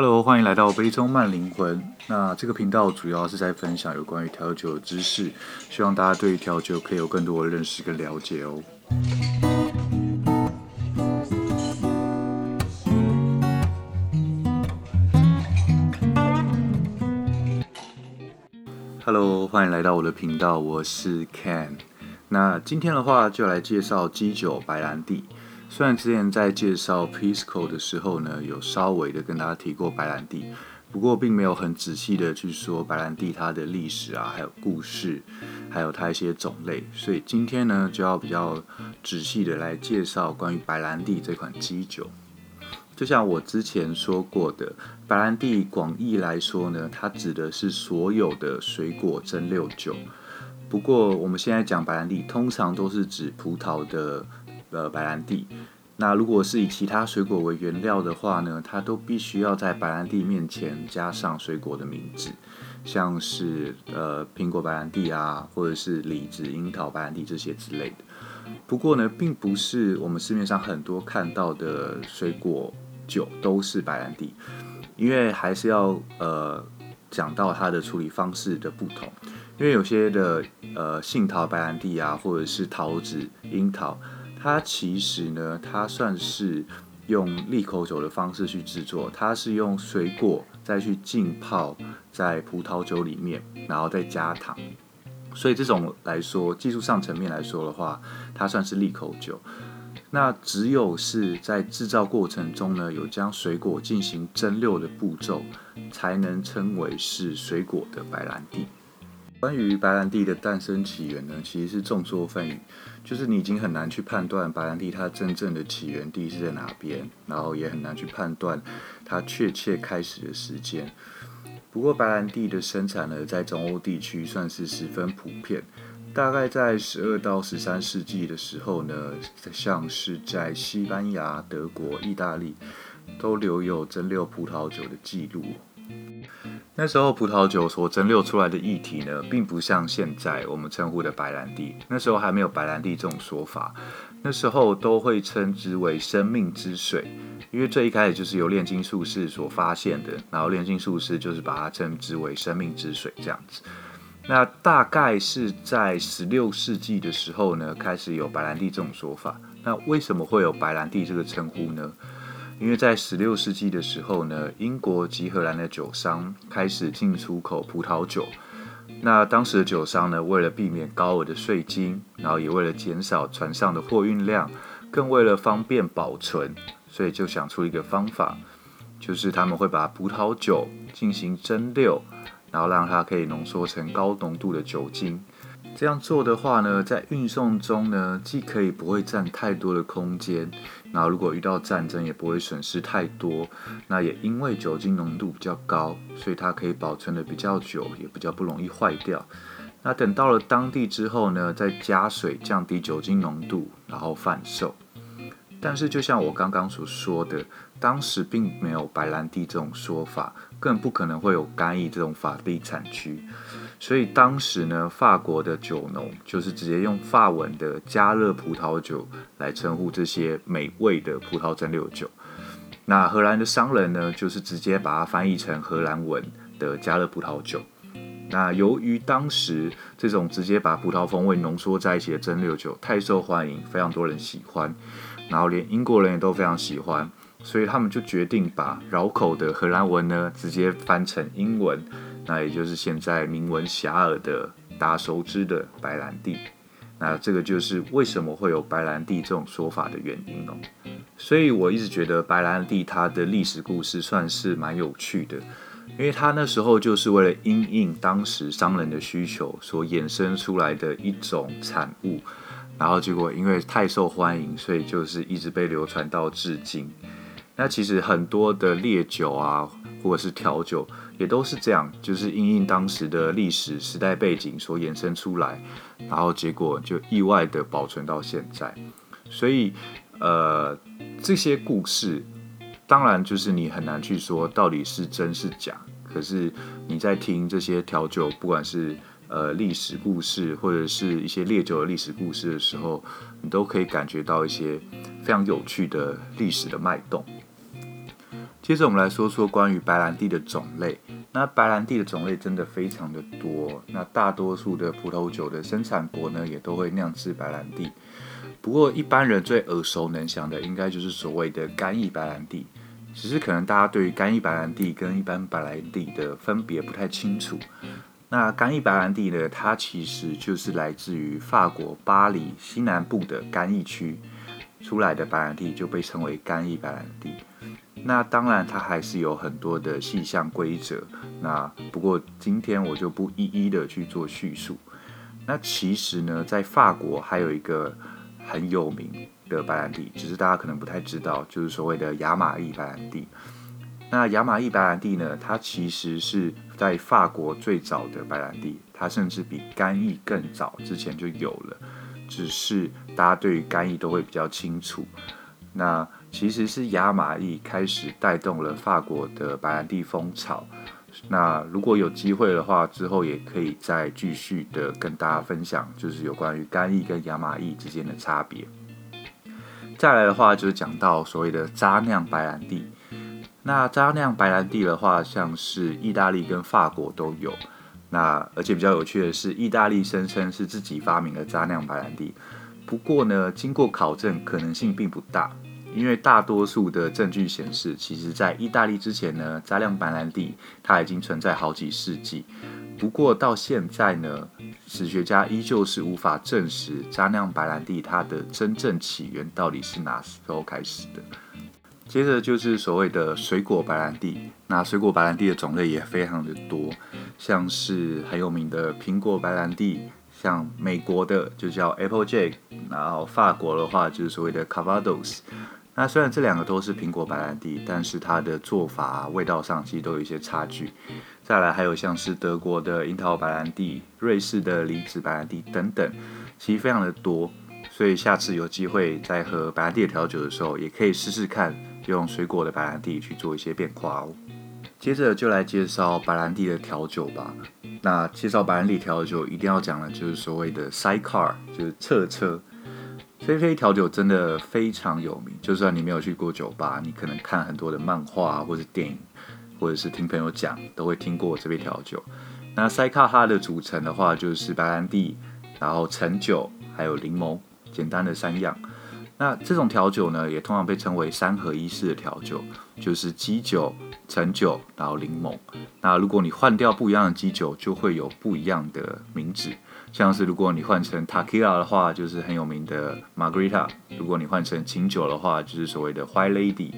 Hello，欢迎来到杯中慢灵魂。那这个频道主要是在分享有关于调酒的知识，希望大家对调酒可以有更多的认识跟了解哦。Hello，欢迎来到我的频道，我是 Ken。那今天的话就来介绍基酒白兰地。虽然之前在介绍 Pisco 的时候呢，有稍微的跟大家提过白兰地，不过并没有很仔细的去说白兰地它的历史啊，还有故事，还有它一些种类。所以今天呢，就要比较仔细的来介绍关于白兰地这款基酒。就像我之前说过的，白兰地广义来说呢，它指的是所有的水果蒸馏酒。不过我们现在讲白兰地，通常都是指葡萄的。呃，白兰地，那如果是以其他水果为原料的话呢，它都必须要在白兰地面前加上水果的名字，像是呃苹果白兰地啊，或者是李子、樱桃白兰地这些之类的。不过呢，并不是我们市面上很多看到的水果酒都是白兰地，因为还是要呃讲到它的处理方式的不同，因为有些的呃杏桃白兰地啊，或者是桃子、樱桃。它其实呢，它算是用利口酒的方式去制作，它是用水果再去浸泡在葡萄酒里面，然后再加糖，所以这种来说，技术上层面来说的话，它算是利口酒。那只有是在制造过程中呢，有将水果进行蒸馏的步骤，才能称为是水果的白兰地。关于白兰地的诞生起源呢，其实是众说纷纭，就是你已经很难去判断白兰地它真正的起源地是在哪边，然后也很难去判断它确切开始的时间。不过白兰地的生产呢，在中欧地区算是十分普遍，大概在十二到十三世纪的时候呢，像是在西班牙、德国、意大利，都留有蒸馏葡萄酒的记录。那时候葡萄酒所蒸馏出来的液体呢，并不像现在我们称呼的白兰地。那时候还没有白兰地这种说法，那时候都会称之为生命之水，因为最一开始就是由炼金术士所发现的，然后炼金术士就是把它称之为生命之水这样子。那大概是在十六世纪的时候呢，开始有白兰地这种说法。那为什么会有白兰地这个称呼呢？因为在十六世纪的时候呢，英国及荷兰的酒商开始进出口葡萄酒。那当时的酒商呢，为了避免高额的税金，然后也为了减少船上的货运量，更为了方便保存，所以就想出一个方法，就是他们会把葡萄酒进行蒸馏，然后让它可以浓缩成高浓度的酒精。这样做的话呢，在运送中呢，既可以不会占太多的空间，那如果遇到战争也不会损失太多。那也因为酒精浓度比较高，所以它可以保存的比较久，也比较不容易坏掉。那等到了当地之后呢，再加水降低酒精浓度，然后贩售。但是就像我刚刚所说的，当时并没有白兰地这种说法，更不可能会有干邑这种法地产区。所以当时呢，法国的酒农就是直接用法文的加热葡萄酒来称呼这些美味的葡萄蒸馏酒。那荷兰的商人呢，就是直接把它翻译成荷兰文的加热葡萄酒。那由于当时这种直接把葡萄风味浓缩在一起的蒸馏酒太受欢迎，非常多人喜欢，然后连英国人也都非常喜欢，所以他们就决定把绕口的荷兰文呢，直接翻成英文。那也就是现在名闻遐迩的大家熟知的白兰地，那这个就是为什么会有白兰地这种说法的原因哦。所以我一直觉得白兰地它的历史故事算是蛮有趣的，因为它那时候就是为了因应当时商人的需求所衍生出来的一种产物，然后结果因为太受欢迎，所以就是一直被流传到至今。那其实很多的烈酒啊，或者是调酒，也都是这样，就是因应当时的历史时代背景所衍生出来，然后结果就意外的保存到现在。所以，呃，这些故事当然就是你很难去说到底是真是假。可是你在听这些调酒，不管是呃历史故事，或者是一些烈酒的历史故事的时候，你都可以感觉到一些非常有趣的历史的脉动。接着我们来说说关于白兰地的种类。那白兰地的种类真的非常的多。那大多数的葡萄酒的生产国呢，也都会酿制白兰地。不过一般人最耳熟能详的，应该就是所谓的干邑白兰地。只是可能大家对于干邑白兰地跟一般白兰地的分别不太清楚。那干邑白兰地呢，它其实就是来自于法国巴黎西南部的干邑区出来的白兰地，就被称为干邑白兰地。那当然，它还是有很多的细项规则。那不过今天我就不一一的去做叙述。那其实呢，在法国还有一个很有名的白兰地，只是大家可能不太知道，就是所谓的亚玛邑白兰地。那亚玛邑白兰地呢，它其实是在法国最早的白兰地，它甚至比干邑更早之前就有了，只是大家对于干邑都会比较清楚。那其实是亚玛邑开始带动了法国的白兰地风潮。那如果有机会的话，之后也可以再继续的跟大家分享，就是有关于干邑跟亚玛邑之间的差别。再来的话，就是讲到所谓的渣酿白兰地。那渣酿白兰地的话，像是意大利跟法国都有。那而且比较有趣的是，意大利声称是自己发明了渣酿白兰地。不过呢，经过考证，可能性并不大。因为大多数的证据显示，其实在意大利之前呢，渣酿白兰地它已经存在好几世纪。不过到现在呢，史学家依旧是无法证实渣酿白兰地它的真正起源到底是哪时候开始的。接着就是所谓的水果白兰地，那水果白兰地的种类也非常的多，像是很有名的苹果白兰地，像美国的就叫 Applejack，然后法国的话就是所谓的 CavaDos。那虽然这两个都是苹果白兰地，但是它的做法、味道上其实都有一些差距。再来还有像是德国的樱桃白兰地、瑞士的梨子白兰地等等，其实非常的多。所以下次有机会在喝白兰地的调酒的时候，也可以试试看用水果的白兰地去做一些变化哦。接着就来介绍白兰地的调酒吧。那介绍白兰地调酒一定要讲的就是所谓的 sidecar，就是侧车。菲菲调酒真的非常有名，就算你没有去过酒吧，你可能看很多的漫画或者电影，或者是听朋友讲，都会听过这杯调酒。那塞卡哈的组成的话，就是白兰地，然后橙酒，还有柠檬，简单的三样。那这种调酒呢，也通常被称为三合一式的调酒，就是基酒、橙酒，然后柠檬。那如果你换掉不一样的基酒，就会有不一样的名字。像是如果你换成 Takila 的话，就是很有名的 Margarita；如果你换成琴酒的话，就是所谓的 White Lady；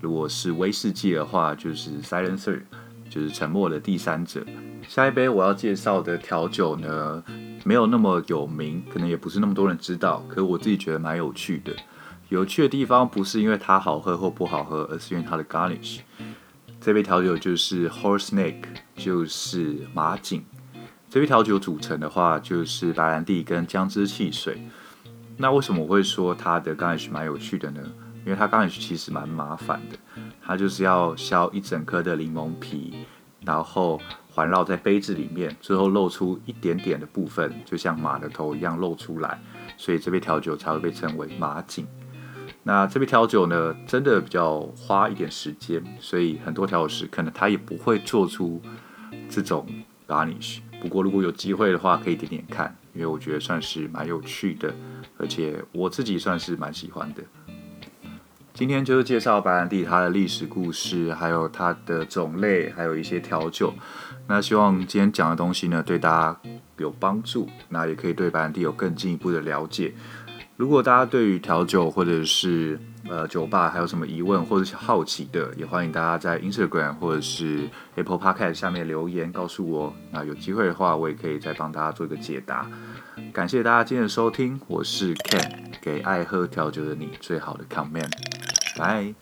如果是威士忌的话，就是 Silencer，就是沉默的第三者。下一杯我要介绍的调酒呢，没有那么有名，可能也不是那么多人知道，可是我自己觉得蛮有趣的。有趣的地方不是因为它好喝或不好喝，而是因为它的 Garnish。这杯调酒就是 Horse Neck，就是马颈。这杯调酒组成的话，就是白兰地跟姜汁汽水。那为什么我会说它的 garnish 蛮有趣的呢？因为它 garnish 其实蛮麻烦的，它就是要削一整颗的柠檬皮，然后环绕在杯子里面，最后露出一点点的部分，就像马的头一样露出来，所以这杯调酒才会被称为马颈。那这杯调酒呢，真的比较花一点时间，所以很多调酒师可能他也不会做出这种 garnish。不过，如果有机会的话，可以点点看，因为我觉得算是蛮有趣的，而且我自己算是蛮喜欢的。今天就是介绍白兰地它的历史故事，还有它的种类，还有一些调酒。那希望今天讲的东西呢，对大家有帮助，那也可以对白兰地有更进一步的了解。如果大家对于调酒或者是呃酒吧还有什么疑问或者是好奇的，也欢迎大家在 Instagram 或者是 Apple Podcast 下面留言告诉我。那有机会的话，我也可以再帮大家做一个解答。感谢大家今天的收听，我是 Ken，给爱喝调酒的你最好的 comment。拜。